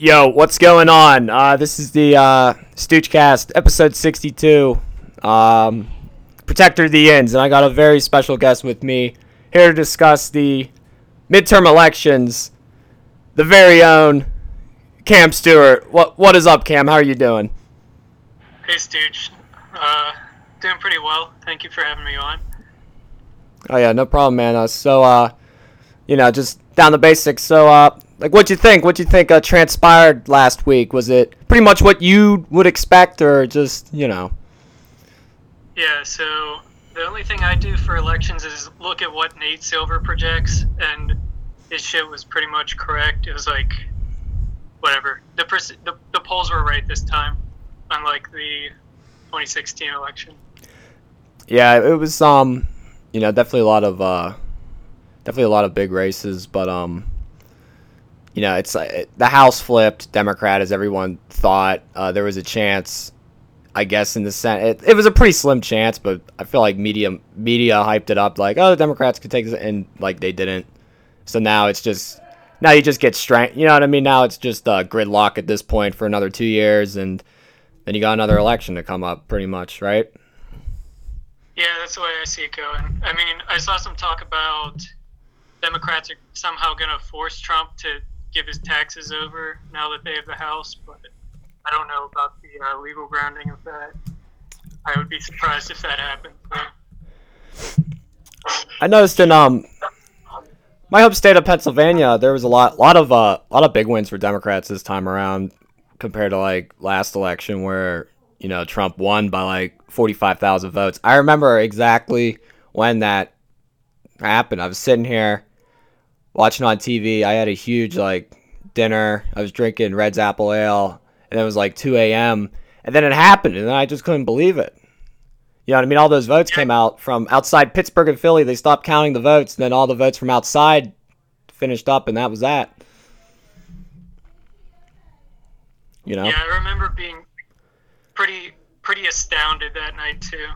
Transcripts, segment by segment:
Yo, what's going on? Uh, this is the uh, Stoochcast, episode 62. Um, Protector of the Ends, and I got a very special guest with me here to discuss the midterm elections. The very own Cam Stewart. What What is up, Cam? How are you doing? Hey, Stooge. Uh, doing pretty well. Thank you for having me on. Oh yeah, no problem, man. Uh, so, uh, you know, just down the basics. So, uh, like, what'd you think? What'd you think uh, transpired last week? Was it pretty much what you would expect, or just, you know? Yeah. So the only thing I do for elections is look at what Nate Silver projects, and his shit was pretty much correct. It was like, whatever. The pers- the, the polls were right this time, unlike the 2016 election. Yeah, it was um, you know, definitely a lot of uh, definitely a lot of big races, but um, you know, it's uh, the House flipped Democrat as everyone thought. Uh, there was a chance, I guess, in the Senate. It, it was a pretty slim chance, but I feel like media media hyped it up like, oh, the Democrats could take this, and like they didn't. So now it's just now you just get strength. You know what I mean? Now it's just uh, gridlock at this point for another two years, and then you got another election to come up, pretty much, right? Yeah, that's the way I see it going. I mean, I saw some talk about Democrats are somehow going to force Trump to give his taxes over now that they have the House, but I don't know about the uh, legal grounding of that. I would be surprised if that happened. I noticed in um my home state of Pennsylvania, there was a lot lot of uh lot of big wins for Democrats this time around compared to like last election where you know Trump won by like forty five thousand votes. I remember exactly when that happened. I was sitting here watching on TV. I had a huge like dinner. I was drinking Red's Apple Ale, and it was like two a.m. And then it happened, and I just couldn't believe it. You know what I mean? All those votes came out from outside Pittsburgh and Philly. They stopped counting the votes, and then all the votes from outside finished up, and that was that. You know? Yeah, I remember being pretty pretty astounded that night too.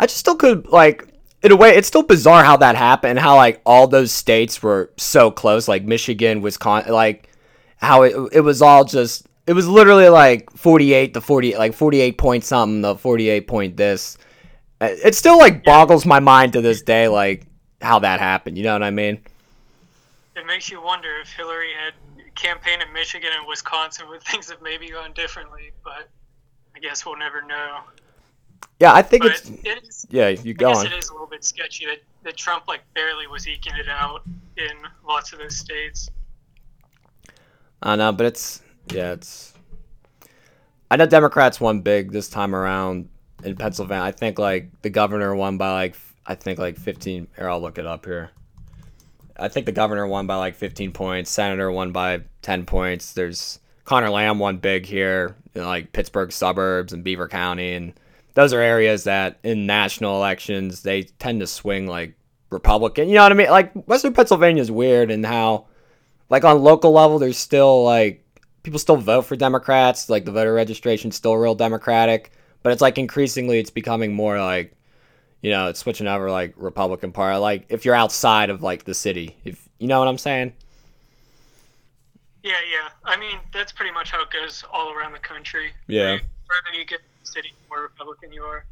I just still could like in a way it's still bizarre how that happened how like all those states were so close like Michigan, Wisconsin like how it it was all just it was literally like 48 to 40 like 48 point something the 48 point this uh, it still like boggles my mind to this day like how that happened you know what i mean It makes you wonder if Hillary had campaigned in Michigan and Wisconsin, would things have maybe gone differently? But I guess we'll never know. Yeah i think But it's it is, yeah you I go guess on it is a little bit sketchy that, that Trump like barely was eking it out in lots of those states. I know, but it's yeah, it's. I know Democrats won big this time around in Pennsylvania. I think like the governor won by like I think like fifteen. Here, I'll look it up here. I think the governor won by like fifteen points. Senator won by ten points. There's Connor Lamb won big here, in like Pittsburgh suburbs and Beaver County, and those are areas that in national elections they tend to swing like Republican. You know what I mean? Like Western Pennsylvania is weird and how like on local level there's still like people still vote for democrats like the voter registration's still real democratic but it's like increasingly it's becoming more like you know it's switching over like republican party like if you're outside of like the city if you know what i'm saying Yeah, yeah. I mean, that's pretty much how it goes all around the country. Yeah. Right? Further you get city, more Republican you are.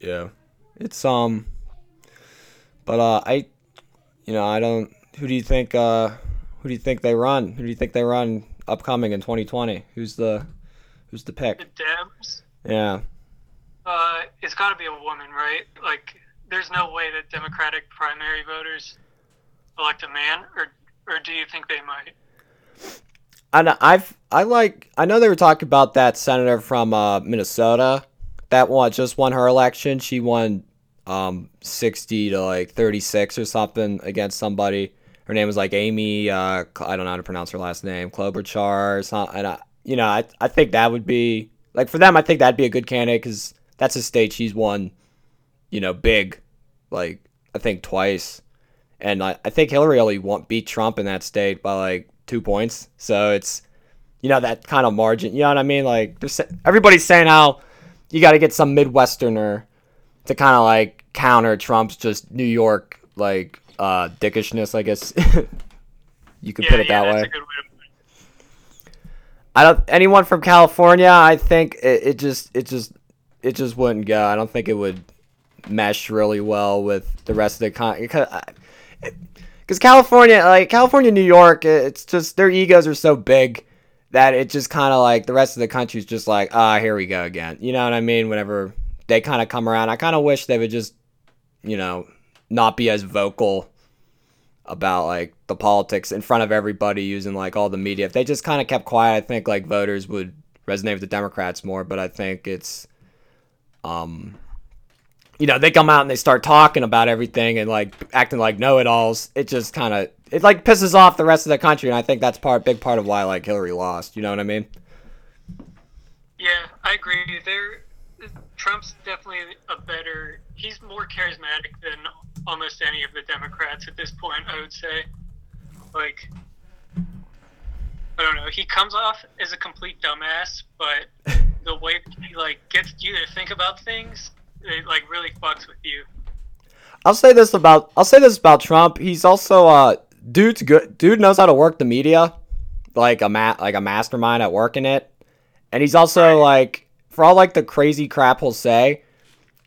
yeah it's um but uh i you know i don't who do you think uh who do you think they run who do you think they run upcoming in 2020 who's the who's the pick? The Dems, yeah uh, it's got to be a woman, right? Like, there's no way that Democratic primary voters elect a man, or or do you think they might? I know, I've I like I know they were talking about that senator from uh, Minnesota that one just won her election. She won um, sixty to like thirty six or something against somebody. Her name was like Amy. Uh, I don't know how to pronounce her last name. Klobuchar or something. And I, you know, I I think that would be like for them. I think that'd be a good candidate because that's a state she's won. You know, big, like I think twice. And I, I think Hillary only won, beat Trump in that state by like two points. So it's, you know, that kind of margin. You know what I mean? Like, everybody's saying how you got to get some Midwesterner to kind of like counter Trump's just New York, like, uh, dickishness, I guess you could yeah, put it yeah, that way. way to. I don't anyone from California. I think it, it just it just it just wouldn't go. I don't think it would mesh really well with the rest of the con because because California like California, New York, it's just their egos are so big that it just kind of like the rest of the country's just like ah here we go again. You know what I mean? Whenever they kind of come around, I kind of wish they would just you know not be as vocal about like the politics in front of everybody using like all the media. If they just kind of kept quiet, I think like voters would resonate with the Democrats more. But I think it's, um, you know, they come out and they start talking about everything and like acting like know-it-alls. It just kind of it like pisses off the rest of the country, and I think that's part big part of why like Hillary lost. You know what I mean? Yeah, I agree. There, Trump's definitely a better. He's more charismatic than almost any of the Democrats at this point. I would say, like, I don't know. He comes off as a complete dumbass, but the way he like gets you to think about things, it like really fucks with you. I'll say this about I'll say this about Trump. He's also uh dude's good. Dude knows how to work the media, like a ma- like a mastermind at working it, and he's also right. like for all like the crazy crap he'll say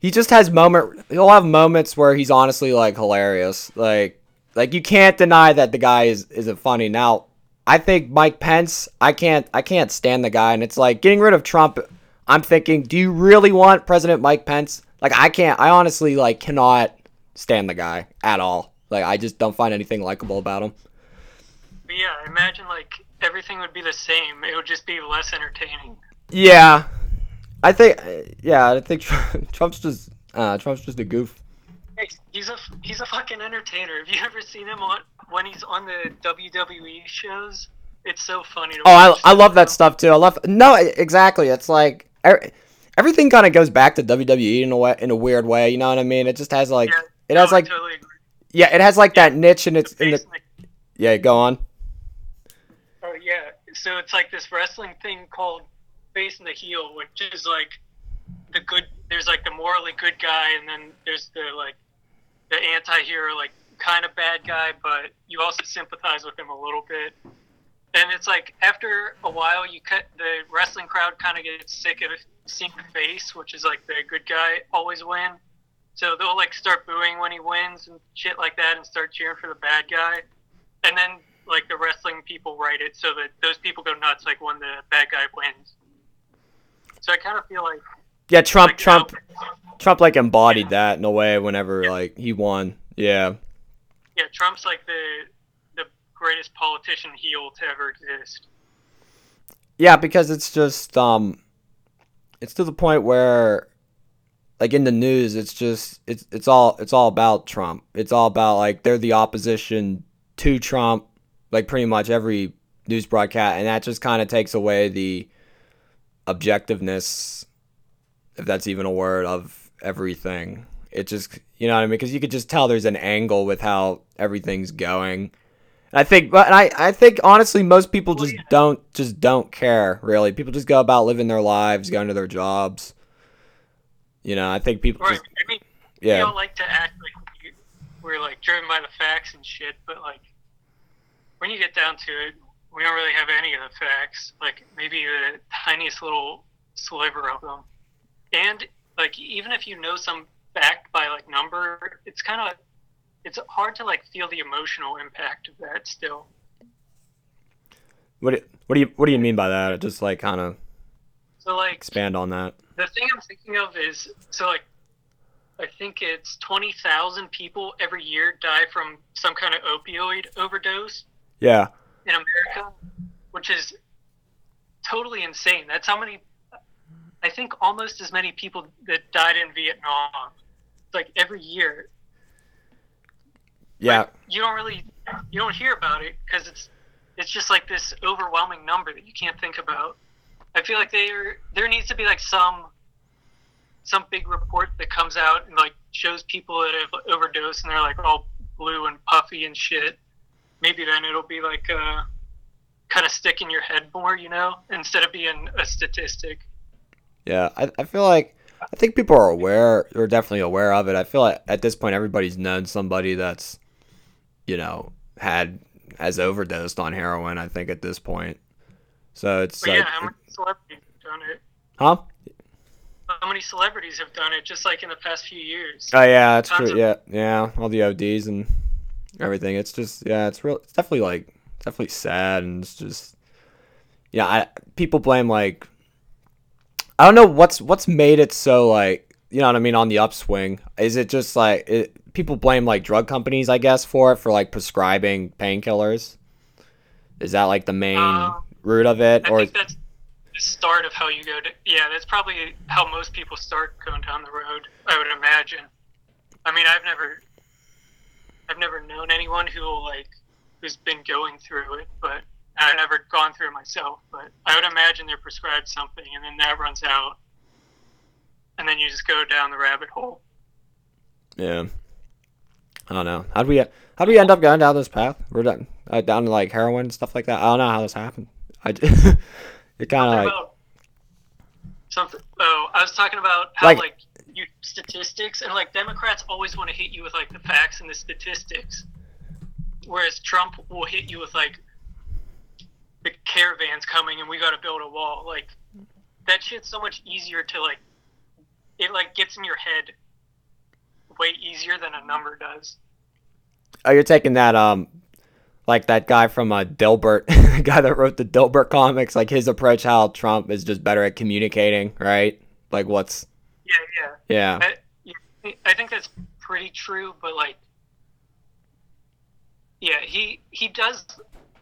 he just has moment he'll have moments where he's honestly like hilarious. Like like you can't deny that the guy is isn't funny. Now, I think Mike Pence, I can't I can't stand the guy and it's like getting rid of Trump I'm thinking, do you really want President Mike Pence? Like I can't I honestly like cannot stand the guy at all. Like I just don't find anything likable about him. But yeah, imagine like everything would be the same. It would just be less entertaining. Yeah, I think, yeah, I think Trump's just uh, Trump's just a goof. Hey, he's a he's a fucking entertainer. Have you ever seen him on when he's on the WWE shows? It's so funny. oh, I, I love that stuff too. I love no, exactly. It's like Er, everything kind of goes back to WWE in a way, in a weird way. You know what I mean? It just has like yeah, it no, has like totally yeah, it has like yeah, that niche and it's in the yeah. Go on. Oh yeah, so it's like this wrestling thing called face and the heel, which is like the good. There's like the morally good guy, and then there's the like the anti-hero, like kind of bad guy, but you also sympathize with him a little bit. And it's like after a while, you cut the wrestling crowd kind of gets sick of seeing face, which is like the good guy always win. So they'll like start booing when he wins and shit like that, and start cheering for the bad guy. And then like the wrestling people write it so that those people go nuts like when the bad guy wins. So I kind of feel like yeah, Trump, like, Trump, Trump like embodied yeah. that in a way whenever yeah. like he won. Yeah. Yeah, Trump's like the greatest politician heel to ever exist. Yeah, because it's just um, it's to the point where, like in the news, it's just it's it's all it's all about Trump. It's all about like they're the opposition to Trump, like pretty much every news broadcast, and that just kind of takes away the objectiveness, if that's even a word, of everything. It just, you know what I mean? Because you could just tell there's an angle with how everything's going. I think, but I, I think honestly, most people just don't, just don't care really. People just go about living their lives, going to their jobs. You know, I think people. Right. Just, I mean, yeah. We all like to act like we're like driven by the facts and shit, but like when you get down to it, we don't really have any of the facts, like maybe the tiniest little sliver of them. And like even if you know some fact by like number, it's kind of it's hard to like feel the emotional impact of that still. What do, what do you what do you mean by that? Just like kind of so like expand on that. The thing I'm thinking of is so like I think it's twenty thousand people every year die from some kind of opioid overdose. Yeah in America, which is totally insane. That's how many. I think almost as many people that died in Vietnam, like every year. Yeah. But you don't really, you don't hear about it because it's, it's just like this overwhelming number that you can't think about. I feel like there, there needs to be like some, some big report that comes out and like shows people that have overdosed and they're like all blue and puffy and shit maybe then it'll be like uh, kind of stick in your head more, you know, instead of being a statistic. Yeah, I, I feel like I think people are aware, They're definitely aware of it. I feel like at this point everybody's known somebody that's, you know, had has overdosed on heroin. I think at this point, So it's But like, yeah, how many celebrities have done it? huh? How many celebrities have done it just like in the past few years? Oh yeah, that's Tons true. of- Yeah, yeah, all the ODs and everything. It's just yeah, it's real. It's definitely like definitely sad, and it's just yeah. I people blame like I don't know what's what's made it so like you know what I mean on the upswing. Is it just like it, people blame like drug companies, I guess, for it for like prescribing painkillers? Is that like the main Uh, root of it, I or think that's the start of how you go to. Yeah, that's probably how most people start going down the road. I would imagine. I mean, I've never, I've never known anyone who will like, who's been going through it, but I've never gone through it myself. But I would imagine they're prescribed something, and then that runs out, and then you just go down the rabbit hole. Yeah. I don't know. How do we how do we end up going down this path? We're down uh, down to like heroin and stuff like that. I don't know how this happened. I it kind of like something. Oh, I was talking about how Like- like, you statistics and like Democrats always want to hit you with like the facts and the statistics, whereas Trump will hit you with like the caravans coming and we got to build a wall. Like that shit's so much easier to like. It like gets in your head way easier than a number does. oh you're taking that um like that guy from uh Dilbert, the guy that wrote the Dilbert comics, like his approach how Trump is just better at communicating, right? Like what's Yeah, yeah. yeah. I, yeah, I think that's pretty true, but like, yeah, he he does.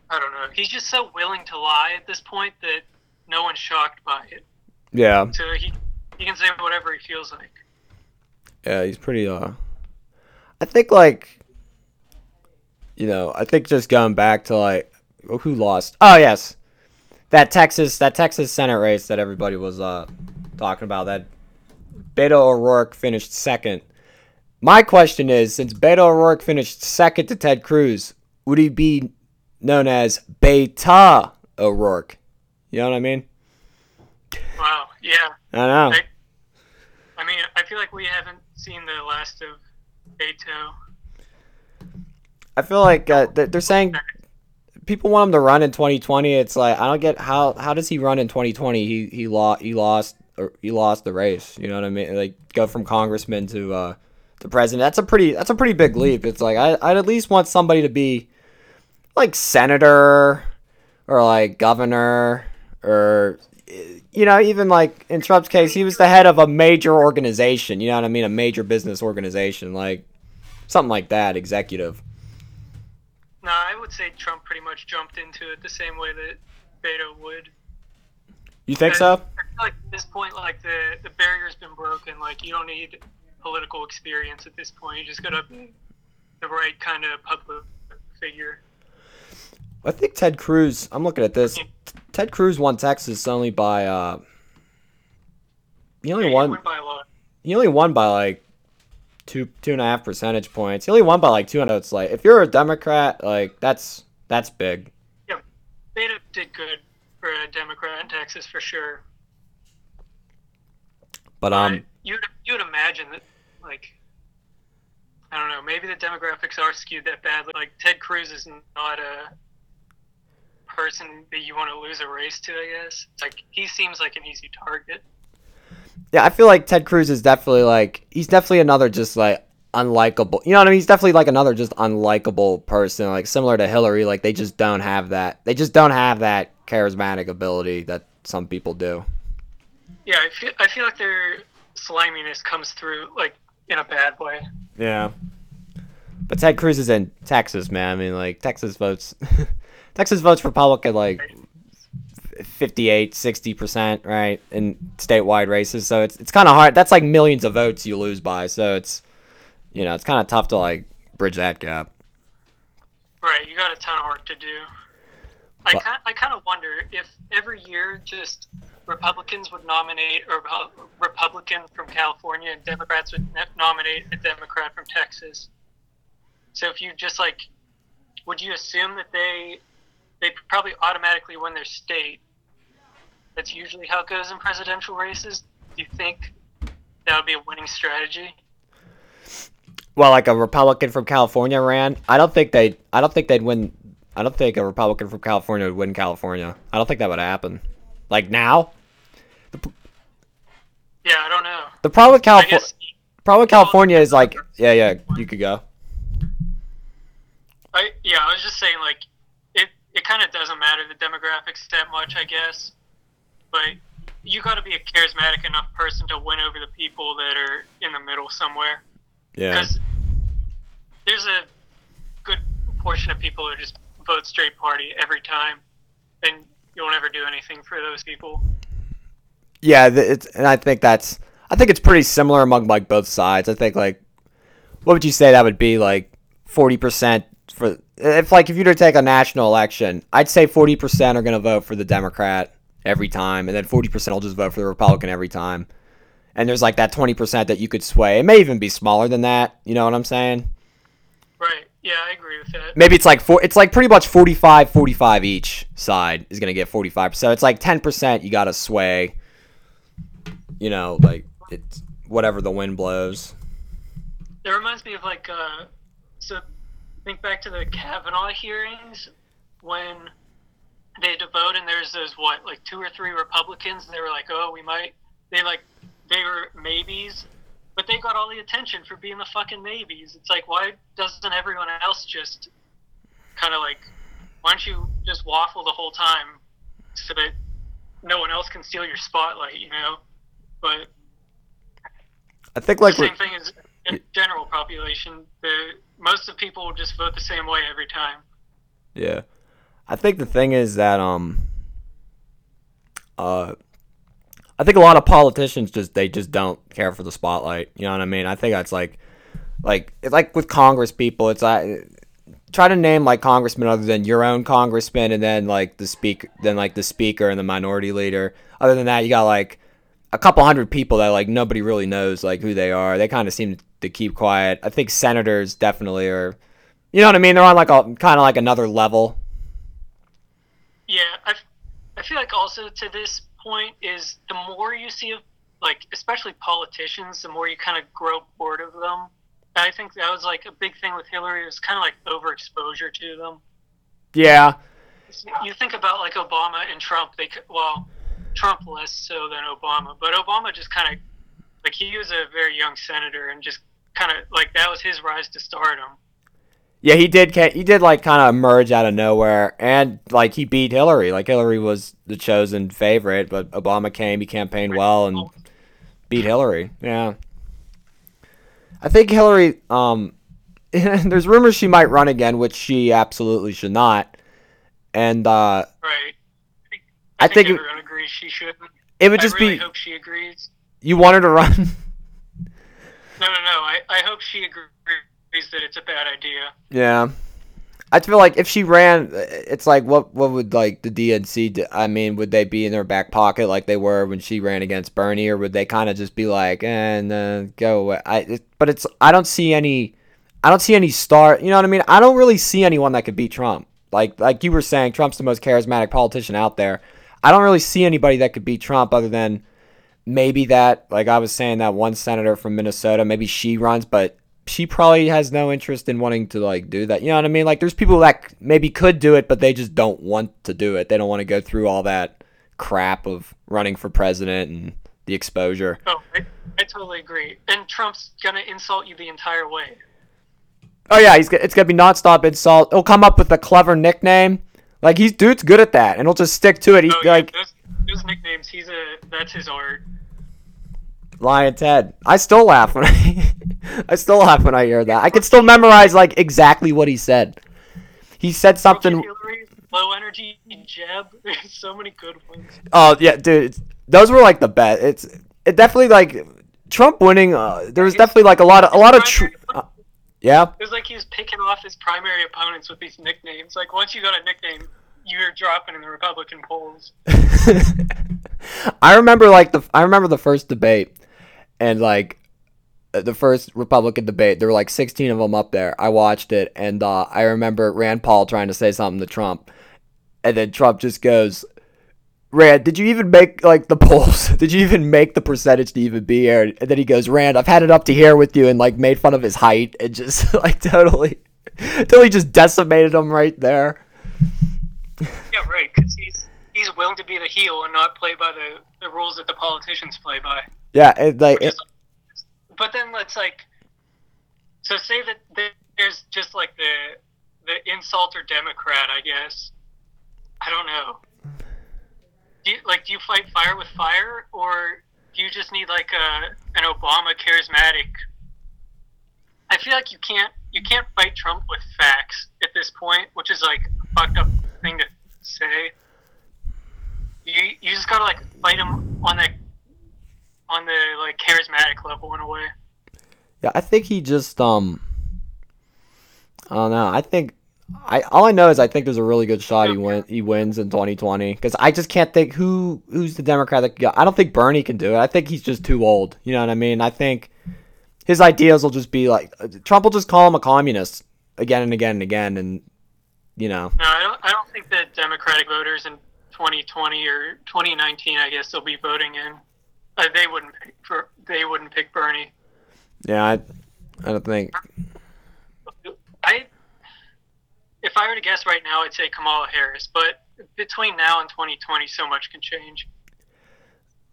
I don't know. He's just so willing to lie at this point that no one's shocked by it. Yeah. So he he can say whatever he feels like. Yeah, he's pretty uh I think like you know, I think just going back to like who lost? Oh yes. That Texas that Texas Senate race that everybody was uh talking about that Beto O'Rourke finished second. My question is, since Beto O'Rourke finished second to Ted Cruz, would he be known as Beta O'Rourke? You know what I mean? Wow. Yeah. I know. I, I mean, I feel like we haven't seen the last of Beto. I feel like uh, they're saying people want him to run in 2020. It's like I don't get how how does he run in 2020? He he lost he lost he lost the race. You know what I mean? Like go from congressman to uh to president. That's a pretty that's a pretty big leap. It's like I I'd at least want somebody to be like senator or like governor or you know even like in Trump's case he was the head of a major organization. You know what I mean? A major business organization like something like that, executive. No, I would say Trump pretty much jumped into it the same way that Beto would. You think I- so? I feel like at this point, like the the barrier's been broken. Like you don't need political experience at this point. You just gotta be the right kind of public figure. I think Ted Cruz. I'm looking at this. Ted Cruz won Texas only by. uh He only Yeah, won. You win by a lot. He only won by like two two and a half percentage points. He only won by like two hundred. It's like if you're a Democrat, like that's that's big. Yeah, Beto did good for a Democrat in Texas for sure. But um, you'd you'd imagine that like. I don't know. Maybe the demographics are skewed that badly. Like Ted Cruz is not a person that you want to lose a race to. I guess. It's like he seems like an easy target. yeah, I feel like Ted Cruz is definitely like he's definitely another just like unlikable. You know what I mean? He's definitely like another just unlikable person, like similar to Hillary. Like they just don't have that. They just don't have that charismatic ability that some people do. Yeah, I feel I feel like their sliminess comes through like in a bad way. Yeah. But Ted Cruz is in Texas, man. I mean, like Texas votes, Texas votes Republican like 58, 60 percent, right, in statewide races. So it's it's kind of hard. That's like millions of votes you lose by. So it's, you know, it's kind of tough to like bridge that gap. Right, you got a ton of work to do. I kind I kind of wonder if every year just Republicans would nominate a Republican from California and Democrats would nominate a Democrat from Texas. So if you just like, would you assume that they they probably automatically win their state? That's usually how it goes in presidential races. Do you think that would be a winning strategy? Well, like a Republican from California ran. I don't think they. I don't think they'd win. I don't think a Republican from California would win California. I don't think that would happen. Like now, The, Yeah, I don't know. the problem with California, problem with California is like, yeah, yeah, you could go. I yeah, I was just saying like it kind of doesn't matter the demographics that much, I guess. But you got to be a charismatic enough person to win over the people that are in the middle somewhere. Yeah, Because there's a good portion of people who just vote straight party every time, and you'll never do anything for those people. yeah, it's and I think that's I think it's pretty similar among like both sides. I think like, what would you say that would be like forty percent for if like if you were to take a national election, I'd say forty percent are gonna vote for the Democrat every time, and then forty percent will just vote for the Republican every time. And there's like that twenty percent that you could sway. It may even be smaller than that. You know what I'm saying? Right. Yeah, I agree with that. Maybe it's like four. It's like pretty much 45, 45 each side is gonna get forty five. So it's like ten percent you gotta sway. You know, like it's whatever the wind blows. It reminds me of like uh, so think back to the Kavanaugh hearings when they had to vote and there's those what like two or three Republicans and they were like oh we might they like they were maybes but they got all the attention for being the fucking maybes. It's like why doesn't everyone else just kind of like why don't you just waffle the whole time so that no one else can steal your spotlight, you know? But I think like the same thing as general population. The most of people will just vote the same way every time. yeah. I think the thing is that um uh I think a lot of politicians just they just don't care for the spotlight. You know what I mean? I think that's like like like with Congress people, it's like try to name like congressmen other than your own congressman and then like the speak then like the speaker and the minority leader. Other than that, you got like a couple hundred people that like nobody really knows like who they are. They kind of seem to keep quiet. I think senators definitely are. You know what I mean? They're on like a kind of like another level. Yeah, I, I feel like also to this point is the more you see of like especially politicians, the more you kind of grow bored of them. And I think that was like a big thing with Hillary. It was kind of like overexposure to them. Yeah, You think about like Obama and Trump. They could- well, Trump less so than Obama, but Obama just kind of like he was a very young senator and just kind of like that was his rise to stardom. yeah, he did. He did like kind of emerge out of nowhere, and like he beat Hillary. Like Hillary was the chosen favorite, but Obama came. He campaigned well and beat Hillary. Yeah. I think Hillary. Um, there's rumors she might run again, which she absolutely should not. And uh, Right. I think it- everyone agrees she shouldn't. it would just I really be hope she agrees. you want her to run. No, no, no. I, I hope she agrees that it's a bad idea. yeah. I feel like if she ran, it's like what what would like the DNC? Do? I mean, would they be in their back pocket like they were when she ran against Bernie, or would they kind of just be like, and uh, go away? I it, but it's I don't see any, I don't see any star. You know what I mean? I don't really see anyone that could beat Trump. Like like you were saying, Trump's the most charismatic politician out there. I don't really see anybody that could beat Trump other than maybe that like I was saying that one senator from Minnesota, maybe she runs, but she probably has no interest in wanting to like do that. You know what I mean? Like there's people that maybe could do it, but they just don't want to do it. They don't want to go through all that crap of running for president and the exposure. Oh, I, I totally agree. And Trump's gonna insult you the entire way. Oh yeah, he's it's gonna be nonstop insult. He'll come up with a clever nickname. Like he's dude's good at that, and he'll just stick to it. He's Oh, yeah, like those, those nicknames. He's a that's his art. Lyin' Ted. I still laugh when I I still laugh when I hear that. I can still memorize like exactly what he said. He said something. Low energy Jeb. There's so many good ones. Oh yeah, dude. Those were like the best. It's it definitely like Trump winning. Uh, there was definitely like a lot of a lot of. Tr- yeah. It was like he was picking off his primary opponents with these nicknames. Like once you got a nickname, you're dropping in the Republican polls. I remember like the I remember the first debate, and like uh, the first Republican debate. There were like 16 of them up there. I watched it, and uh, I remember Rand Paul trying to say something to Trump, and then Trump just goes, "Rand, did you even make like the polls? Did you even make the percentage to even be here?" And then he goes, "Rand, I've had it up to here with you," and like made fun of his height and just like totally, totally just decimated him right there. Yeah, right. Because he's he's willing to be the heel and not play by the, the rules that the politicians play by. Yeah, it, like Which it, is- but then let's like, so say that there's just like the the insulter Democrat, I guess. I don't know. Do you, like, do you fight fire with fire, or do you just need like a an Obama charismatic? I feel like you can't you can't fight Trump with facts at this point, which is like a fucked up thing to say. You you just gotta like fight him on that on the like charismatic level in a way. yeah, I think he just um, I don't know. I think I all I know is I think there's a really good shot he win he wins in 2020 because I just can't think who who's the Democratic that could- I don't think Bernie can do it. I think he's just too old. You know what I mean? I think his ideas will just be like Trump will just call him a communist again and again and again, and you know. No, I don't. I don't think that Democratic voters in 2020 or 2019, I guess, they'll be voting in. Uh, they wouldn't pick for. They wouldn't pick Bernie. Yeah, I, I don't think. I, if I were to guess right now, I'd say Kamala Harris. But between now and 2020, so much can change.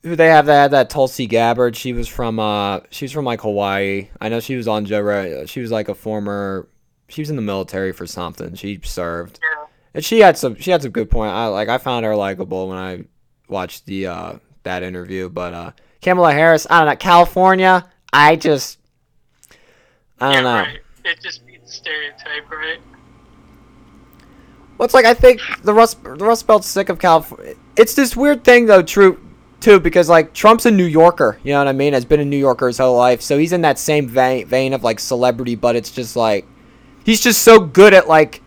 Who they have that that Tulsi Gabbard? She was from uh, she's from like Hawaii. I know she was on Joe. She was like a former. She was in the military for something. She served, Yeah. and she had some. She had some good point. I like. I found her likable when I watched the uh that interview. But uh, Kamala Harris. I don't know. California. I just. I don't know. right. It just beats stereotype, right? Well, it's like I think the Rust the Rust Belt's sick of California. It's this weird thing though, true too, because like Trump's a New Yorker. You know what I mean? Has been a New Yorker his whole life, so he's in that same vein, vein of like celebrity. But it's just like he's just so good at like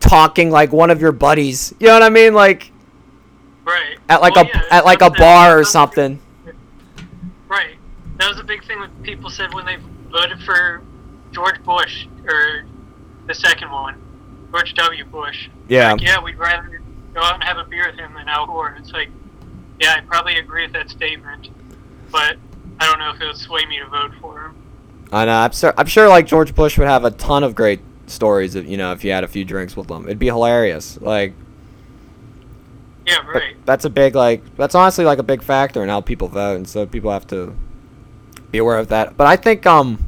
talking like one of your buddies. You know what I mean? Like Right. at like Well, a yeah, at like a bar or something. Right. That was a big thing that people said when they voted for George Bush or the second one, George W. Bush. Yeah. Like, yeah, we'd rather go out and have a beer with him than Al Gore. It's like, yeah, I probably agree with that statement, but I don't know if it would sway me to vote for him. I know. I'm sure. I'm sure like George Bush would have a ton of great stories. If, you know, if you had a few drinks with him, it'd be hilarious. Like. Yeah, right. that's a big like that's honestly like a big factor in how people vote, and so people have to be aware of that. But I think um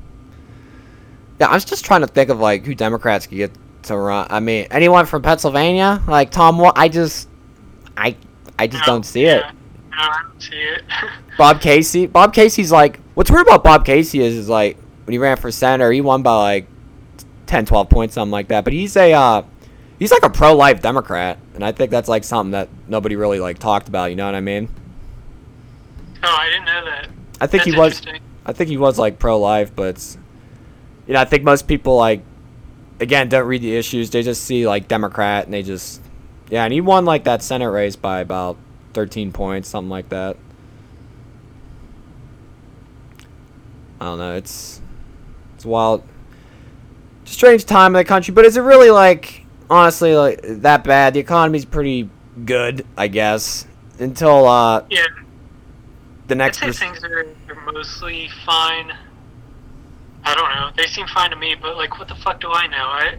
yeah, I was just trying to think of like who Democrats could get to run. I mean, anyone from Pennsylvania, like Tom. I just I I just No, don't see it. No, I don't see it. Bob Casey. Bob Casey's like what's weird about Bob Casey is is like when he ran for senator, he won by like 10, 12 points, something like that. But he's a uh, he's like a pro life Democrat, and I think that's like something that nobody really like talked about. You know what I mean? oh, I didn't know that. I think That's he was. I think he was like pro life, but it's, you know, I think most people like, again, don't read the issues. They just see like Democrat, and they just, yeah, and he won like that Senate race by about thirteen points, something like that. I don't know. It's, it's wild. Strange time in the country, but is it really like honestly like that bad? The economy's pretty good, I guess, until uh Yeah, the I'd next. say res- things are, are mostly fine. I don't know. They seem fine to me, but like, what the fuck do I know? I,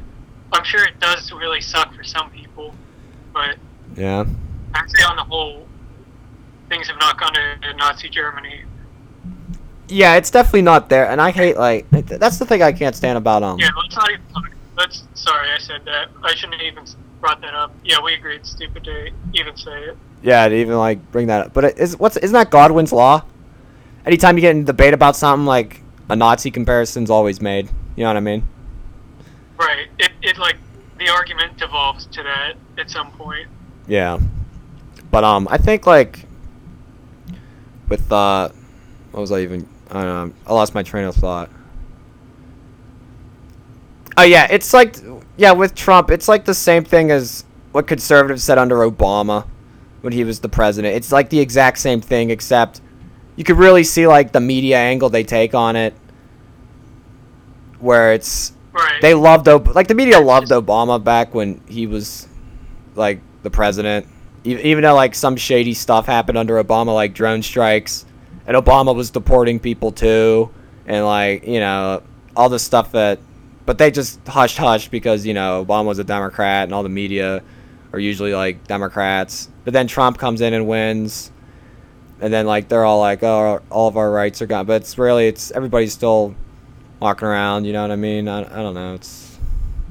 I'm sure it does really suck for some people, but yeah. I'd say on the whole, things have not gone to Nazi Germany. Yeah, it's definitely not there, and I hate like that's the thing I can't stand about um. Yeah, let's not even talk. Let's. Sorry, I said that. I shouldn't have even brought that up. Yeah, we agreed. It's stupid to even say it. Yeah, to even like bring that up, but it is what's isn't that Godwin's law? Anytime you get in a debate about something, like a Nazi comparison's always made. You know what I mean? Right. It, it like the argument devolves to that at some point. Yeah, but um, I think like with uh, what was I even? I don't know. I lost my train of thought. Oh yeah, it's like yeah with Trump, it's like the same thing as what conservatives said under Obama when he was the president. It's like the exact same thing, except you could really see like the media angle they take on it, where it's Right. they loved Ob- like the media loved Obama back when he was like the president. Even though like some shady stuff happened under Obama, like drone strikes, and Obama was deporting people too, and like you know all the stuff that, but they just hushed hush because you know Obama was a Democrat and all the media are usually like Democrats. But then Trump comes in and wins, and then like they're all like, oh, all of our rights are gone. But it's really it's everybody's still walking around. You know what I mean? I, I don't know. It's,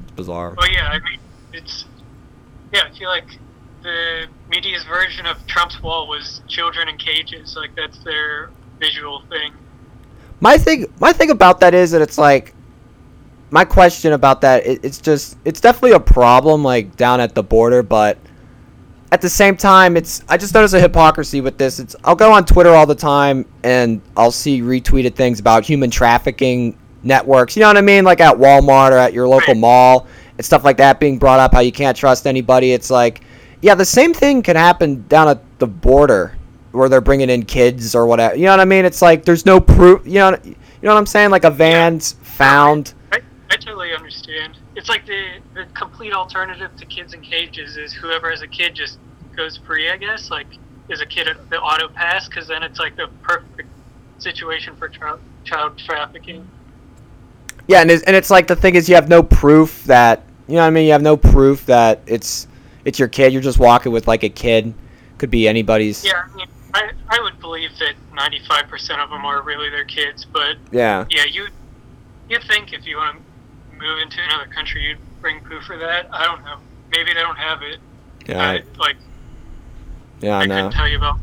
it's bizarre. Well, yeah, I mean, it's yeah. I feel like the media's version of Trump's wall was children in cages. Like that's their visual thing. My thing, my thing about that is that it's like, my question about that, it, it's just, it's definitely a problem like down at the border, but at the same time, it's, I just notice a hypocrisy with this. It's, I'll go on Twitter all the time and I'll see retweeted things about human trafficking networks. You know what I mean? Like at Walmart or at your local Right. mall and stuff like that being brought up. How you can't trust anybody. It's like, yeah, the same thing can happen down at the border where they're bringing in kids or whatever. You know what I mean? It's like there's no proof. You know, you know what I'm saying? Like a van's found. I, I totally understand. It's like the, the complete alternative to kids in cages is whoever has a kid just goes free, I guess. Like, is a kid at the auto pass? Because then it's like the perfect situation for child, child trafficking. Yeah, and it's, and it's like the thing is you have no proof that you know what I mean. You have no proof that it's it's your kid. You're just walking with like a kid. Could be anybody's. Yeah, I, mean, I, I would believe that 95% of them are really their kids, but Yeah. yeah, you you'd think if you want to move into another country, you'd bring proof for that. I don't know. Maybe they don't have it. Yeah. I, like, Yeah. I I know. couldn't tell you about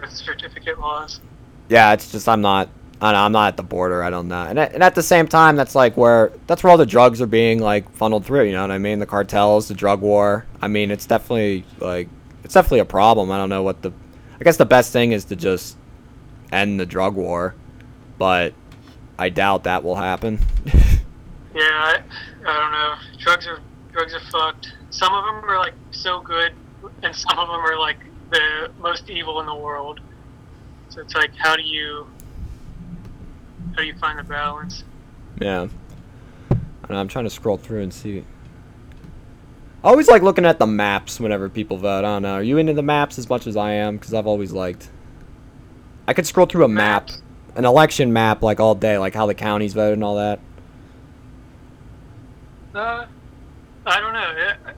birth certificate laws. Yeah, it's just I'm not. I don't know, I'm not at the border. I don't know. And at, and at the same time, that's like where that's where all the drugs are being like funneled through. You know what I mean? The cartels, the drug war. I mean, it's definitely like it's definitely a problem. I don't know what the. I guess the best thing is to just end the drug war, but I doubt that will happen. Yeah, I, I don't know. Drugs are drugs are fucked. Some of them are like so good, and some of them are like the most evil in the world. So it's like, how do you how do you find the balance? Yeah. i know i'm trying to scroll through and see. I always like looking at the maps whenever people vote. I don't know. Are you into the maps as much as I am? Because I've always liked. I could scroll through a map, Maps? an election map, like all day, like how the counties voted and all that. Uh, I don't know. Uh,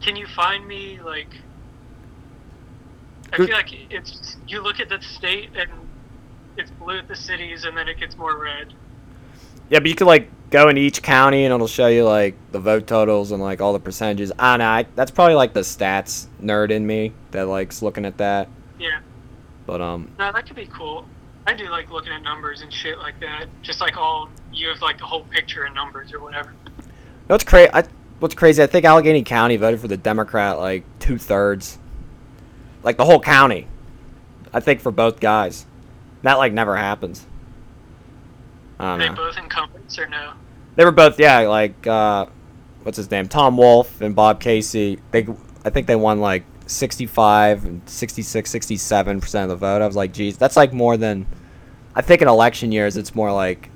Can you find me like? I feel like it's you look at the state and it's blue at the cities, and then it gets more red. Yeah, but you could like go into each county and it'll show you like the vote totals and like all the percentages. I don't know. I, that's probably like the stats nerd in me that likes looking at that. Yeah, But um, no, that could be cool. I do like looking at numbers and shit like that. Just like all you have like the whole picture in numbers or whatever. What's crazy? What's crazy? I think Allegheny County voted for the Democrat like two thirds, like the whole county. I think for both guys, that like never happens. I don't they know. both incumbents or no? They were both yeah, like uh, what's his name? Tom Wolf and Bob Casey. They I think they won like 65 and 66, 67 percent of the vote. I was like, geez, that's like more than. I think in election years, it's more like.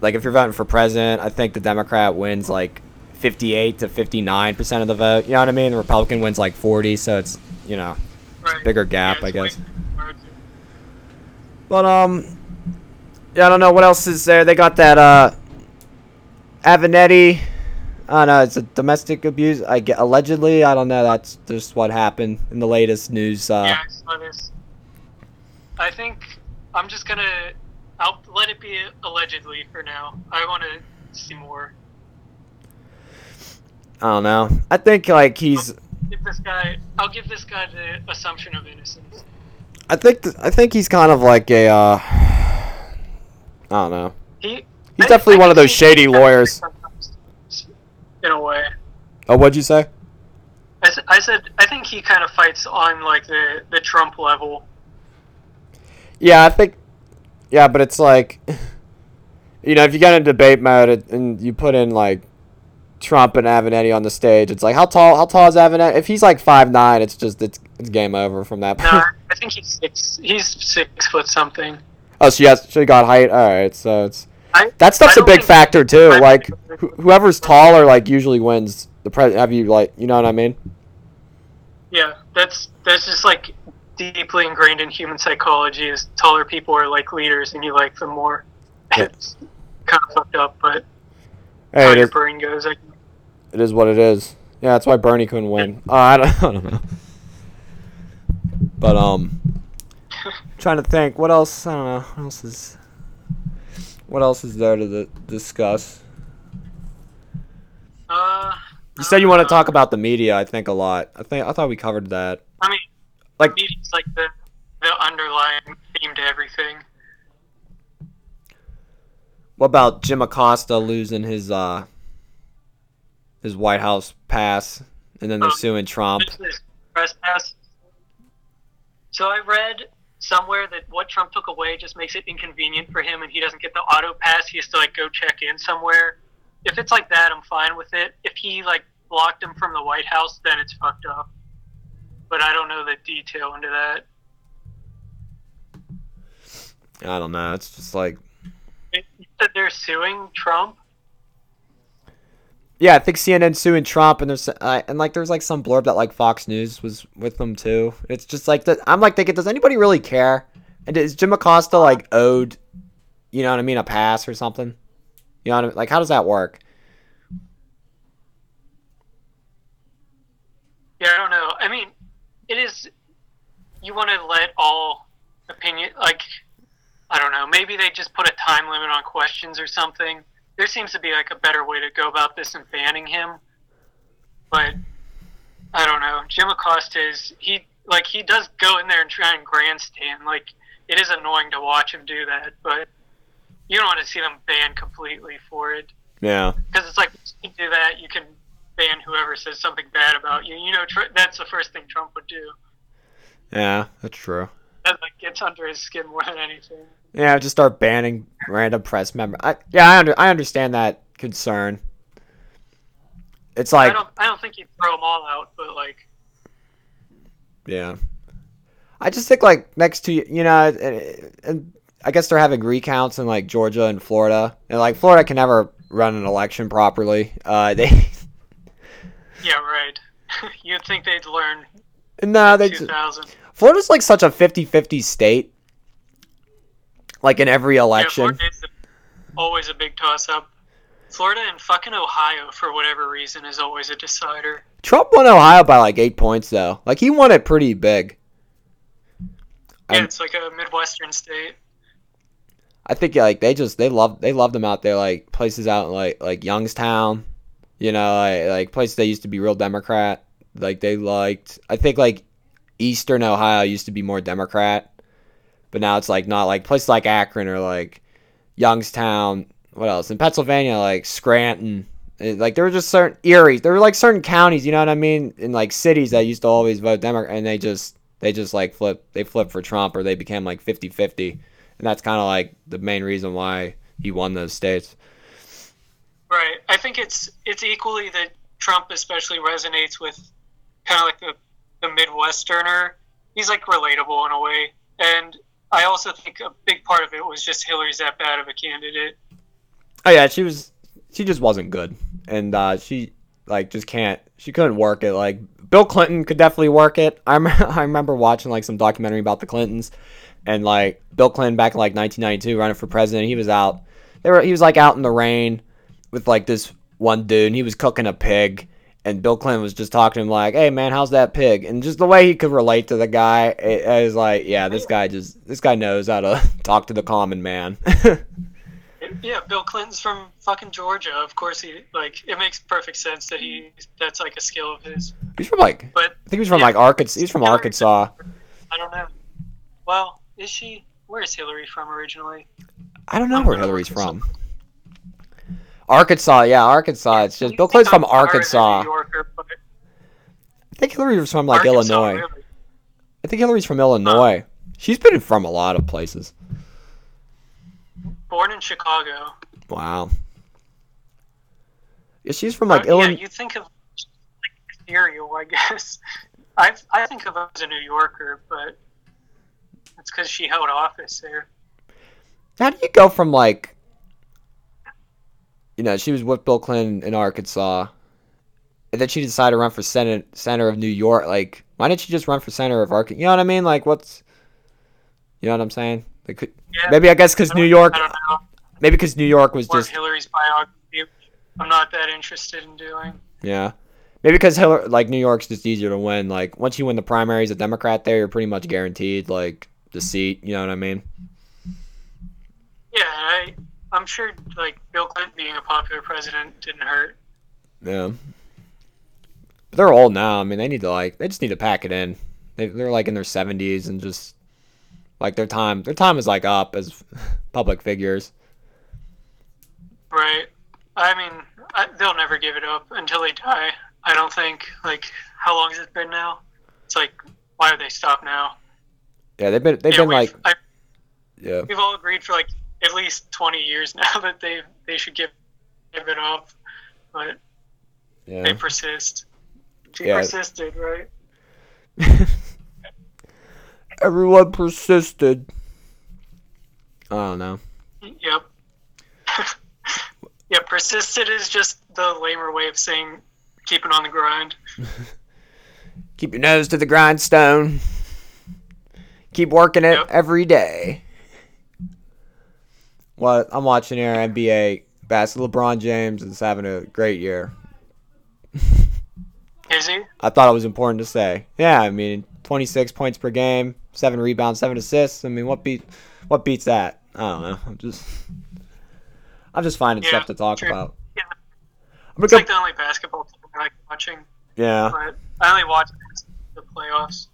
Like if you're voting for president, I think the Democrat wins like 58 to 59 percent of the vote. You know what I mean? The Republican wins like 40, so it's you know Right. bigger gap, Yeah, I guess. But um, yeah, I don't know what else is there. They got that uh, Avenatti. I don't know. It's a domestic abuse. I get allegedly. I don't know. That's just what happened in the latest news. Uh, yeah, I saw this. I think I'm just gonna. I'll let it be allegedly for now. I want to see more. I don't know. I think like he's. Give this guy. I'll give this guy the assumption of innocence. I think th- I think he's kind of like a. Uh, I don't know. He. He's I- definitely I one of those shady lawyers. In a way, Oh, what'd you say? I, I said I think he kind of fights on like the the Trump level. Yeah, I think. Yeah, but it's like, you know, if you get in debate mode and you put in like Trump and Avenatti on the stage, it's like how tall? How tall is Avenatti? If he's like five nine, it's just it's it's game over from that point. No, I think he's six. He's six foot something. oh, so yes, she got height. All right, so it's I, that stuff's I a big factor too. I- Like wh- whoever's taller, like usually wins the president. Have you like you know what I mean? Yeah, that's that's just like deeply ingrained in human psychology. Is taller people are like leaders, and you like them more. Yeah. It's kind of fucked up, but Hey, how your brain goes. Like, it is what it is. Yeah, that's why Bernie couldn't win. Uh, I, don't, I don't know. But um, trying to think what else. I don't know. What else is what else is there to the, discuss? Uh, You said you want to talk about the media. I think a lot. I think I thought we covered that. I mean, Like- media's like the the underlying theme to everything. What about Jim Acosta losing his uh his White House pass, and then they're Oh. suing Trump? Press pass. So I read somewhere that what Trump took away just makes it inconvenient for him, and he doesn't get the auto pass. He has to like go check in somewhere. If it's like that, I'm fine with it. If he like blocked him from the White House, then it's fucked up. But I don't know the detail into that. I don't know. It's just like said they're suing Trump. Yeah, I think CNN suing Trump, and there's uh, and like there's like some blurb that like Fox News was with them too. It's just like the, I'm like thinking, does anybody really care? And is Jim Acosta like owed, you know what I mean, a pass or something? You know what I mean? Like how does that work? Yeah, I don't know. I mean, it is. You want to let all opinion, like, I don't know. Maybe they just put a time limit on questions or something. There seems to be like a better way to go about this than banning him. But I don't know. Jim Acosta is he like he does go in there and try and grandstand. Like it is annoying to watch him do that, but you don't want to see them banned completely for it Yeah, because it's like you do that, you can ban whoever says something bad about you. You know, tr- that's the first thing Trump would do. yeah, that's true. That like gets under his skin more than anything. Yeah, just start banning random press member. I, yeah, I under, I understand that concern. It's I like don't, I don't think he'd throw them all out, but like, Yeah. I just think like next to you you know, and, and I guess they're having recounts in like Georgia and Florida, and like Florida can never run an election properly. Uh, they yeah, right. You'd think they'd learn no, they in just, 2000. Florida's like such a 50-50 state. Like in every election. Florida is always a big toss-up. Florida and fucking Ohio, for whatever reason, is always a decider. Trump won Ohio by like eight points though. Like he won it pretty big. Yeah, I'm- it's like a midwestern state. I think like they just they love they loved them out there like places out in, like like Youngstown, you know like, like places that used to be real Democrat. Like they liked I think like Eastern Ohio used to be more Democrat, but now it's like not like places like Akron or like Youngstown. What else in Pennsylvania like Scranton. it- Like there were just certain Erie. There were like certain counties, you know what I mean, in like cities that used to always vote Democrat, and they just they just like flip they flip for Trump or they became like 50-50 and that's kind of like the main reason why he won those states. Right. I think it's it's equally that Trump especially resonates with kind of like the the Midwesterner. He's like relatable in a way, and I also think a big part of it was just Hillary's that bad of a candidate. Oh yeah, she was she just wasn't good, and uh, she like just can't she couldn't work it. Like Bill Clinton could definitely work it. I I remember watching like some documentary about the Clintons, and like Bill Clinton back in like 1992 running for president. He was out. They were he was like out in the rain with like this one dude. And he was cooking a pig. And Bill Clinton was just talking to him like, "Hey man, how's that pig?" And just the way he could relate to the guy, it, it was like, "Yeah, this guy just this guy knows how to talk to the common man." Yeah, Bill Clinton's from fucking Georgia. Of course, he like it makes perfect sense that he that's like a skill of his. he's from like But I think he's from Yeah. like Arkansas. He's from Hillary- Arkansas. I don't know. Well, is she? Where is Hillary from originally? I don't know I'm where Hillary's from. Arkansas, yeah, Arkansas. It's just Bill Clinton's from I'm smarter than Arkansas. Yorker, I think Hillary was from like Arkansas, Illinois. really. I think Hillary's from Illinois. She's been from a lot of places. Born in Chicago. Wow. Yeah, she's from like Uh, Illinois. Yeah, you think of like cereal, I guess. I I think of her as a New Yorker, but it's because she held office there. How do you go from like, you know, she was with Bill Clinton in Arkansas, and then she decided to run for senate center of New York. Like, why didn't she just run for center of Arkansas? You know what I mean? Like, what's, you know what I'm saying? Could Yeah, maybe I guess because New York, I don't know. maybe because New York was Or just Hillary's biography. I'm not that interested in doing. yeah, Maybe because Hillary, like New York's just easier to win. Like once you win the primaries, as a Democrat, there you're pretty much guaranteed like the seat. You know what I mean? Yeah, I I'm sure like Bill Clinton being a popular president didn't hurt. Yeah. But they're old now. I mean, they need to like they just need to pack it in. They they're like in their seventies and just like their time their time is like up as public figures. Right. I mean, I, they'll never give it up until they die. I don't think. Like, how long has it been now? It's like, why would they stop now? Yeah, they've been they've Yeah, been like I, yeah. we've all agreed for like at least twenty years now that they they should give give it up, but Yeah. they persist. She Yeah. persisted, right? Everyone persisted. I don't know. Yep. yeah, persisted is just the lamer way of saying keeping on the grind. Keep your nose to the grindstone. Keep working it Yep. every day. What I'm watching here, NBA basketball. LeBron James is having a great year. Is he? I thought it was important to say. Yeah, I mean, 26 points per game, seven rebounds, seven assists. I mean, what beat, what beats that? I don't know. I'm just, I'm just finding Yeah, stuff to talk true. about. Yeah. I'm It's gonna like the only basketball team I like watching, yeah. but I only watch the playoffs.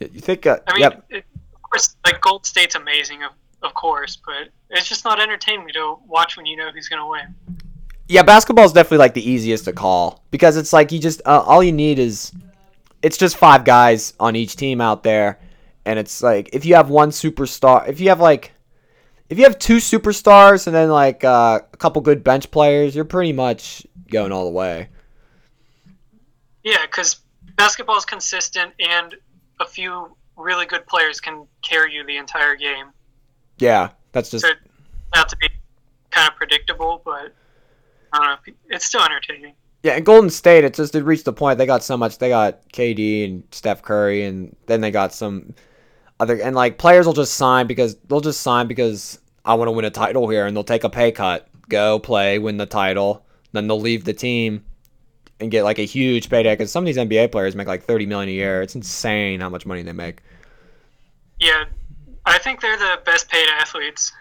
You think? Uh, I mean, yep. it, of course, like Gold State's amazing, of, course, but it's just not entertaining to watch when you know who's going to win. Yeah, basketball is definitely like the easiest to call because it's like you just uh, all you need is it's just five guys on each team out there, and it's like if you have one superstar, if you have like if you have two superstars and then like uh, a couple good bench players, you're pretty much going all the way. Yeah, because basketball is consistent, and a few really good players can carry you the entire game. Yeah, that's just So not to be kind of predictable, but I don't know. It's still entertaining. yeah. In Golden State, it's just it reached the point they got so much. They got KD and Steph Curry, and then they got some other and like players will just sign because they'll just sign because I want to win a title here, and they'll take a pay cut, go play, win the title, then they'll leave the team and get like a huge payday. Because some of these NBA players make like thirty million a year. It's insane how much money they make. Yeah, I think they're the best paid athletes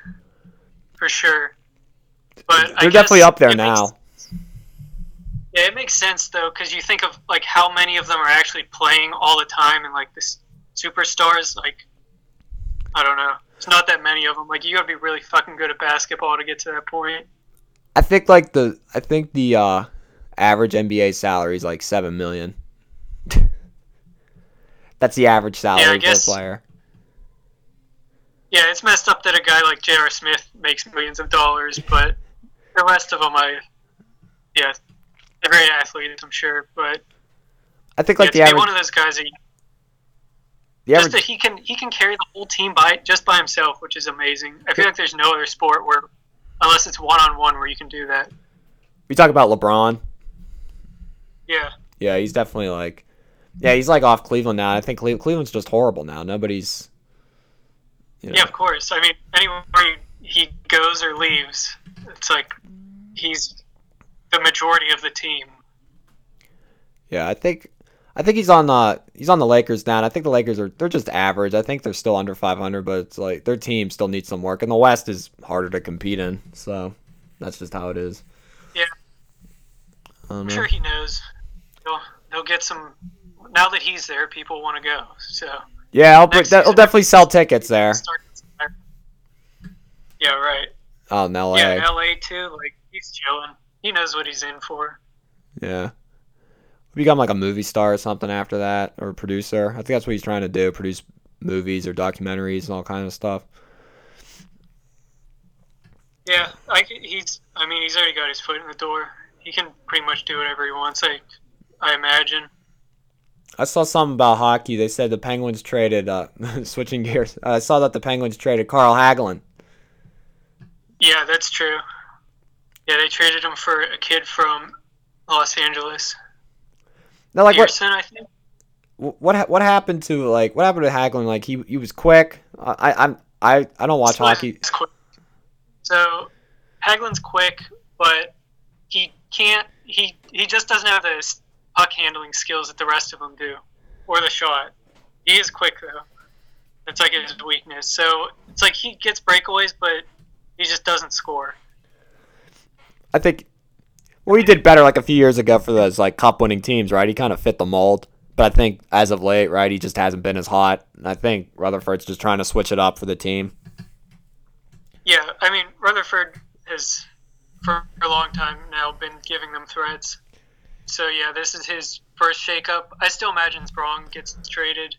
for sure. But They're definitely up there it makes- now. Yeah, it makes sense though, because you think of like how many of them are actually playing all the time, and like this superstars. Like, I don't know, it's not that many of them. Like, you gotta be really fucking good at basketball to get to that point. I think like the I think the uh, average NBA salary is like seven million. That's the average salary for guess- a player. Yeah, it's messed up that a guy like J.R. Smith makes millions of dollars, but the rest of them, I, yeah, they're great athletes, I'm sure. But I think like to the average, one of those guys that the just average that he can he can carry the whole team by just by himself, which is amazing. I feel like there's no other sport where, unless it's one on one, where you can do that. we talk about LeBron. Yeah, Yeah, he's definitely like, yeah, he's like off Cleveland now. I think Cle- Cleveland's just horrible now. Nobody's, you know, yeah, of course. I mean, anywhere he goes or leaves, it's like he's the majority of the team. yeah. I think, I think he's on the he's on the Lakers now. And I think the Lakers are they're just average. I think they're still under 500, but it's like their team still needs some work, and the West is harder to compete in. So that's just how it is. Yeah. I'm know. sure he knows. He'll he'll get some. Now that he's there, people want to go. So Yeah, I'll Next that, will definitely sell tickets there. Yeah, right. Oh, in LA. Yeah, LA too. Like he's chilling. He knows what he's in for. Yeah. Become like a movie star or something after that, or a producer. I think that's what he's trying to do: produce movies or documentaries and all kind of stuff. Yeah, I, he's. I mean, he's already got his foot in the door. He can pretty much do whatever he wants. I, I imagine. I saw something about hockey. They said the Penguins traded. Uh, switching gears, I saw that the Penguins traded Carl Hagelin. Yeah, that's true. Yeah, they traded him for a kid from Los Angeles. Now, like what? I think. What? What happened to like? What happened to Hagelin? Like he he was quick. I I'm I I don't watch Swift hockey. So Hagelin's quick, but he can't. He he just doesn't have the puck handling skills that the rest of them do, or the shot. He is quick though. That's like his weakness. So it's like he gets breakaways, but he just doesn't score. I think well, he did better like a few years ago for those like cup winning teams, right? He kind of fit the mold. But I think as of late, right, he just hasn't been as hot. And I think Rutherford's just trying to switch it up for the team. Yeah, I mean Rutherford has for a long time now been giving them threats. So yeah, this is his first shakeup. I still imagine Sprong gets traded.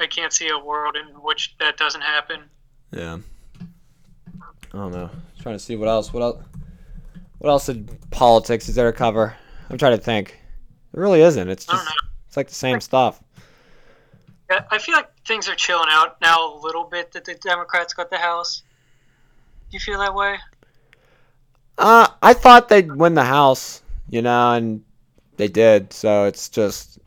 I can't see a world in which that doesn't happen. Yeah. I don't know. trying to see what else. What else? What else in politics is there to cover? I'm trying to think. It really isn't. It's just it's like the same stuff. Yeah, I feel like things are chilling out now a little bit that the Democrats got the House. Do you feel that way? Uh, I thought they'd win the House, you know, and they did. So it's just,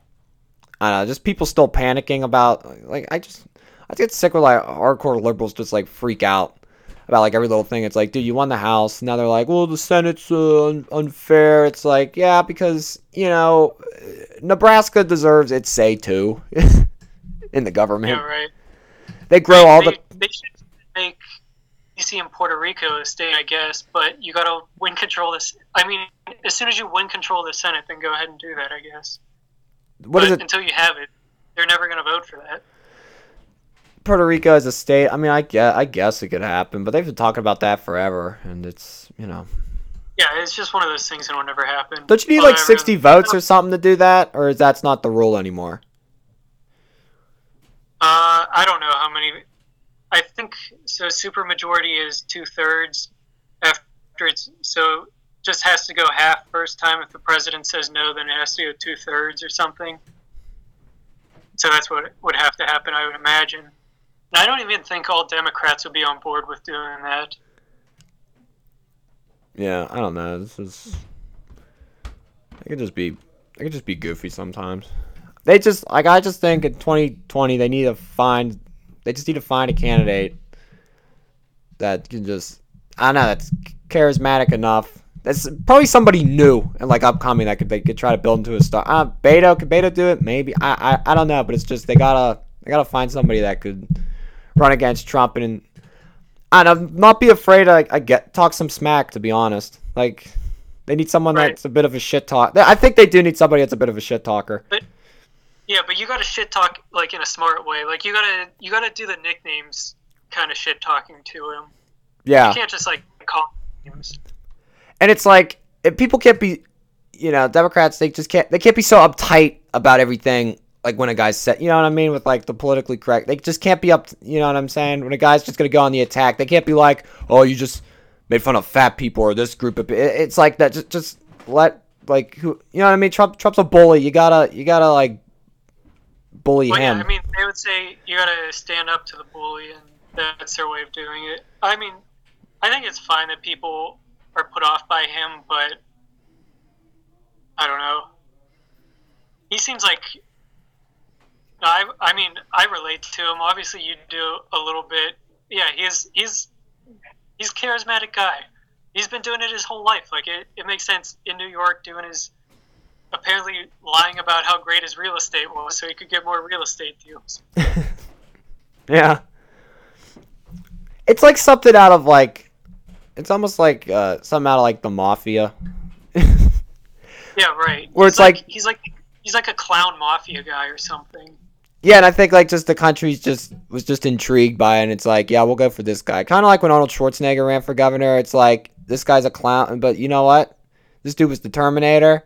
I don't know, just people still panicking about, like, I just, I get sick with like hardcore liberals just like freak out about like every little thing. It's like, dude, you won the House. Now they're like, well, the Senate's uh, un- unfair. It's like, yeah, because you know, Nebraska deserves its say too in the government. Yeah, right. They grow all they, the. They should make DC and Puerto Rico a state, I guess, but you got to win control of this. I mean, as soon as you win control of the Senate, then go ahead and do that, I guess. What but is it? Until you have it, they're never going to vote for that. Puerto Rico as a state. I mean, I guess, I guess it could happen, but they've been talking about that forever, and it's you know. Yeah, it's just one of those things that will never happen. Don't you need like I sixty really- votes or something to do that, or is that's not the rule anymore? Uh, I don't know how many. I think so. Supermajority is two thirds. After it's so, just has to go half first time. If the president says no, then it has to go two thirds or something. So that's what would have to happen, I would imagine. And I don't even think all Democrats would be on board with doing that. Yeah, I don't know. This is. It could just be. It could just be goofy sometimes. They just like I just think in 2020 they need to find. They just need to find a candidate that can just. I don't know. That's charismatic enough. That's probably somebody new and like upcoming that could they could try to build into a star. Uh, Beto could Beto do it? Maybe. I, I I don't know, but it's just they gotta they gotta find somebody that could run against Trump and and I'm not be afraid. I, I get talk some smack. To be honest, like they need someone Right. that's a bit of a shit talk. I think they do need somebody that's a bit of a shit talker. But, Yeah, but you got to shit talk like in a smart way. Like you gotta you gotta do the nicknames kind of shit talking to him. Yeah, You can't just like call him names. And it's like if people can't be, you know, Democrats. They just can't. They can't be so uptight about everything. Like when a guy's set, you know what I mean, with like the politically correct. They just can't be up. You know what I'm saying? When a guy's just gonna go on the attack, they can't be like, oh, you just made fun of fat people or this group of. pe-" It's like that. Just just let like who you know what I mean. Trump Trump's a bully. You gotta you gotta like bully Well, yeah, him. I mean, they would say you gotta stand up to the bully, and that's their way of doing it. I mean, I think it's fine that people are put off by him, but I don't know. He seems like. I, I mean, I relate to him. Obviously, you do a little bit. Yeah, he's he's he's charismatic guy. He's been doing it his whole life. Like it, it makes sense in New York doing his apparently lying about how great his real estate was so he could get more real estate deals. Yeah. It's like something out of like it's almost like uh something out of like the mafia. Yeah, right. Where He's it's like- he's like he's like a clown mafia guy or something. yeah, and I think like just the country's just was just intrigued by it and it's like, yeah, we'll go for this guy. Kind of like when Arnold Schwarzenegger ran for governor, it's like this guy's a clown, but you know what? This dude was the Terminator.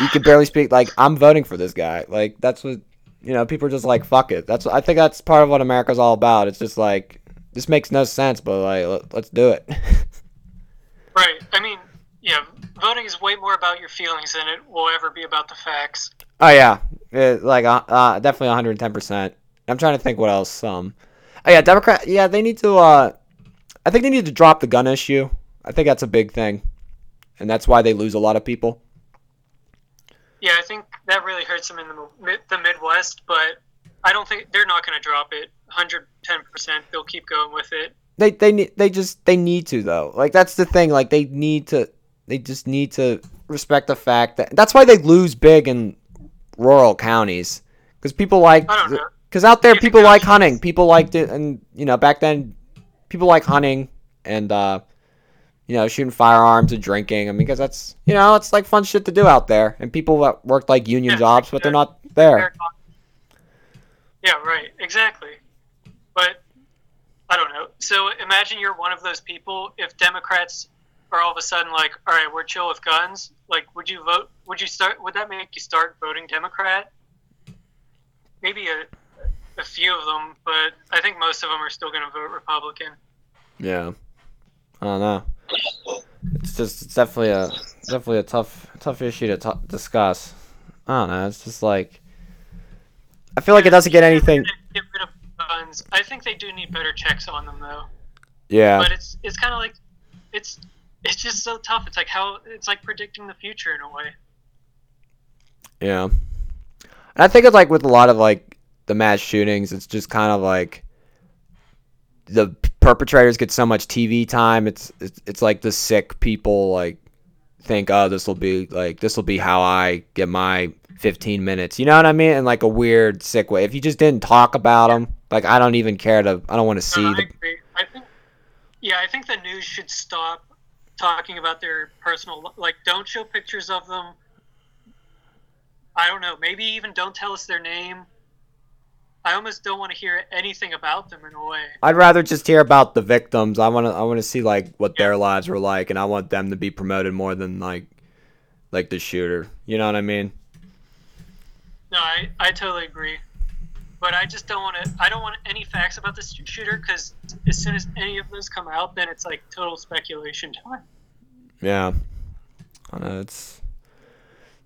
You could barely speak like I'm voting for this guy. Like that's what you know, people are just like fuck it. That's I think that's part of what America's all about. It's just like this makes no sense, but like let, let's do it. Right. I mean, yeah, voting is way more about your feelings than it will ever be about the facts. Oh yeah, It- like uh, uh, definitely 110. percent I'm trying to think what else. Um, oh yeah, Democrat. Yeah, they need to. Uh, I think they need to drop the gun issue. I think that's a big thing, and that's why they lose a lot of people. Yeah, I think that really hurts them in the the Midwest, but I don't think they're not going to drop it. 110 percent, they'll keep going with it. They they need they just they need to though. Like that's the thing. Like they need to. they just need to respect the fact that that's why they lose big in rural counties because people like I don't know. because out there people like hunting people liked it and you know back then people like hunting and uh you know shooting firearms and drinking i mean because that's you know it's like fun shit to do out there and people that work like union Yeah, jobs but they're not there Yeah, right. Exactly. I don't know. So imagine you're one of those people. If Democrats are all of a sudden like, all right, we're chill with guns. Like, would you vote? Would you start? Would that make you start voting Democrat? Maybe a a few of them, but I think most of them are still going to vote Republican. yeah i don't know it's just it's definitely a definitely a tough tough issue to t- discuss i don't know it's just like i feel like it doesn't get anything Get rid of guns. I think they do need better checks on them, though. yeah But it's it's kind of like it's it's just so tough. It's like how it's like predicting the future in a way. Yeah. And I think it's like with a lot of like the mass shootings, it's just kind of like the perpetrators get so much TV time. It's it's, it's like the sick people like think, oh, this will be like this will be how I get my 15 minutes. You know what I mean? In like a weird sick way. If you just didn't talk about them, like I don't even care to. I don't want to see No, I the. agree. I think, yeah, I think the news should stop talking about their personal. Like, don't show pictures of them. I don't know. Maybe even don't tell us their name. I almost don't want to hear anything about them in a way. I'd rather just hear about the victims. I want to. I want to see like what their lives were like, and I want them to be promoted more than like, like the shooter. You know what I mean? No, I, I totally agree. But I just don't want to. I don't want any facts about this shooter because as soon as any of those come out, then it's like total speculation time. Yeah. I know it's.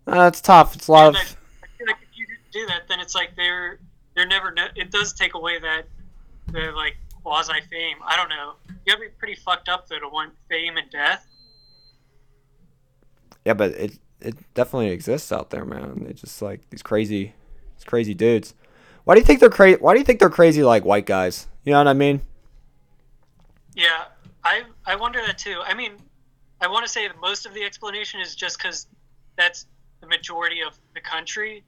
Uh, it's tough. It's a lot And of. I, I feel like if you do that, then it's like they're they're never. No, it does take away that the like quasi fame. I don't know. You gotta be pretty fucked up though to want fame and death. Yeah, but it it definitely exists out there, man. They just like these crazy, these crazy dudes. Why do you think they're crazy? Why do you think they're crazy like white guys? You know what I mean? Yeah, I I wonder that too. I mean, I want to say that most of the explanation is just because that's the majority of the country.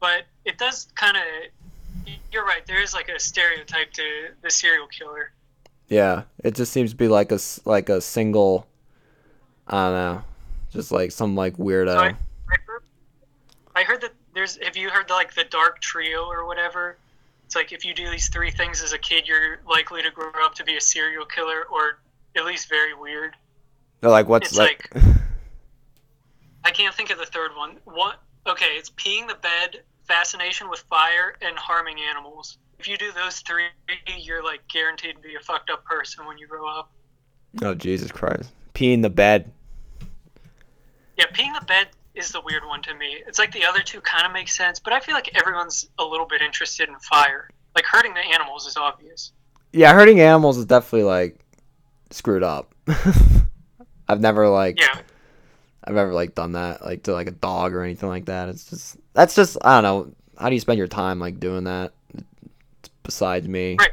But it does kind of. You're right. There is like a stereotype to the serial killer. Yeah, it just seems to be like a like a single. I don't know, just like some like weirdo. So I, I, heard, I heard that there's. Have you heard like the dark trio or whatever? It's like if you do these three things as a kid, you're likely to grow up to be a serial killer or at least very weird. They're like, what's It's like? I can't think of the third one. What? Okay, it's peeing the bed, fascination with fire, and harming animals. If you do those three, you're like guaranteed to be a fucked up person when you grow up. oh Jesus Christ! Peeing the bed. Yeah, peeing the bed is the weird one to me. It's like the other two kind of make sense, but I feel like everyone's a little bit interested in fire. Like hurting the animals is obvious. Yeah, hurting animals is definitely like screwed up. I've never like Yeah, I've never like done that like to like a dog or anything like that. It's just that's just I don't know. How do you spend your time like doing that? Besides me. right.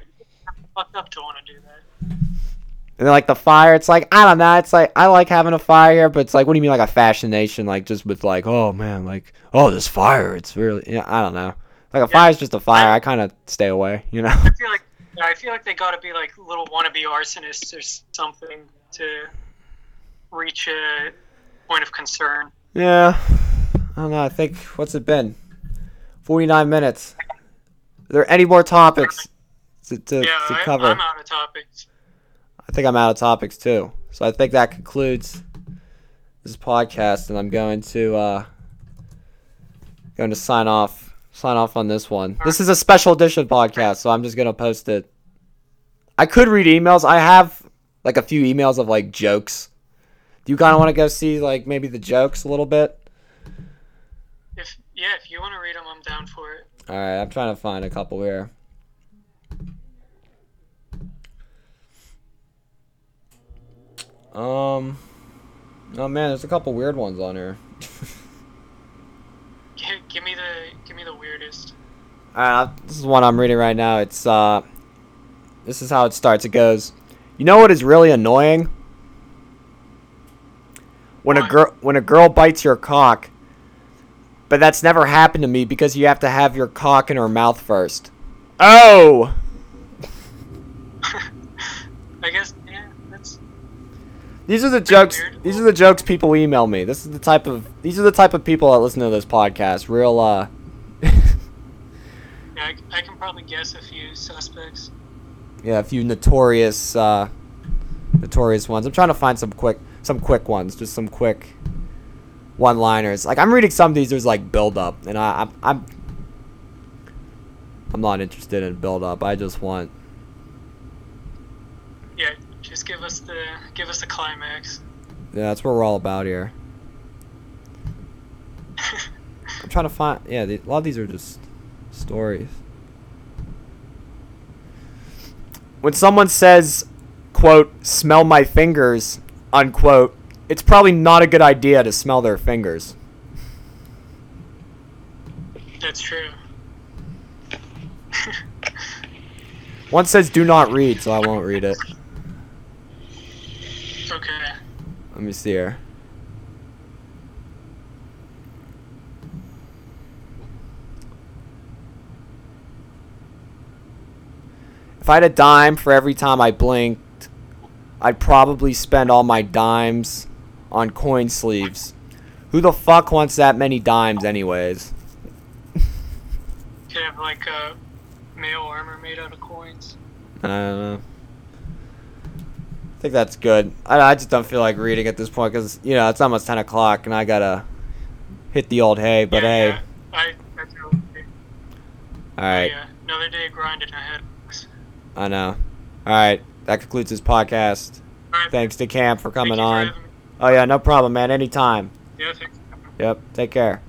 Fucked up to want to do that. And then like the fire, it's like I don't know. It's like I like having a fire, but it's like what do you mean like a fascination? Like just with like oh man, like oh this fire, it's really yeah. I don't know. Like a fire's just a fire. I kind of stay away, you know. I feel like yeah, I feel like they got to be like little wannabe arsonists or something to reach a point of concern. Yeah. I don't know. I think what's it been? Forty nine minutes. Are there any more topics to, to, Yeah, to I, cover? I'm out of topics. I think I'm out of topics too. So I think that concludes this podcast, and I'm going to uh, going to sign off sign off on this one. This is a special edition podcast, so I'm just gonna post it. I could read emails. I have like a few emails of like jokes. Do you kind of want to go see like maybe the jokes a little bit? If yeah, if you want to read them, I'm down for it. All right, I'm trying to find a couple here. Um, oh man, there's a couple weird ones on here. Give, give me the give me the weirdest. Uh, this is one I'm reading right now. It's uh, this is how it starts. It goes, you know what is really annoying? when a girl when a girl bites your cock. But that's never happened to me because you have to have your cock in her mouth first. Oh. I guess yeah, that's These are the jokes. These are the jokes people email me. This is the type of these are the type of people that listen to this podcast. Real uh yeah. I, I can probably guess a few suspects. yeah, a few notorious uh notorious ones. I'm trying to find some quick some quick ones, just some quick one-liners. Like I'm reading some of these there's like build up and I I'm I'm, I'm not interested in build up. I just want just give us the give us the climax. yeah, that's what we're all about here. I'm trying to find yeah, the, a lot of these are just stories. When someone says, quote, smell my fingers, unquote, it's probably not a good idea to smell their fingers. That's true. One says do not read, so I won't read it. okay. Let me see here. If I had a dime for every time I blinked, I'd probably spend all my dimes on coin sleeves. Who the fuck wants that many dimes, anyways? Could have like a male armor made out of coins. I don't know. I think that's good. I, I just don't feel like reading at this point because, you know, it's almost 10 o'clock and I gotta hit the old hay, but yeah, hey. yeah. I that's. Alright, Yeah, another day grinding ahead. I know. Alright, that concludes this podcast. Thanks to Cam for thank coming you on. me. Oh, yeah, no problem, man. Anytime. Yeah, thanks. Yep, take care.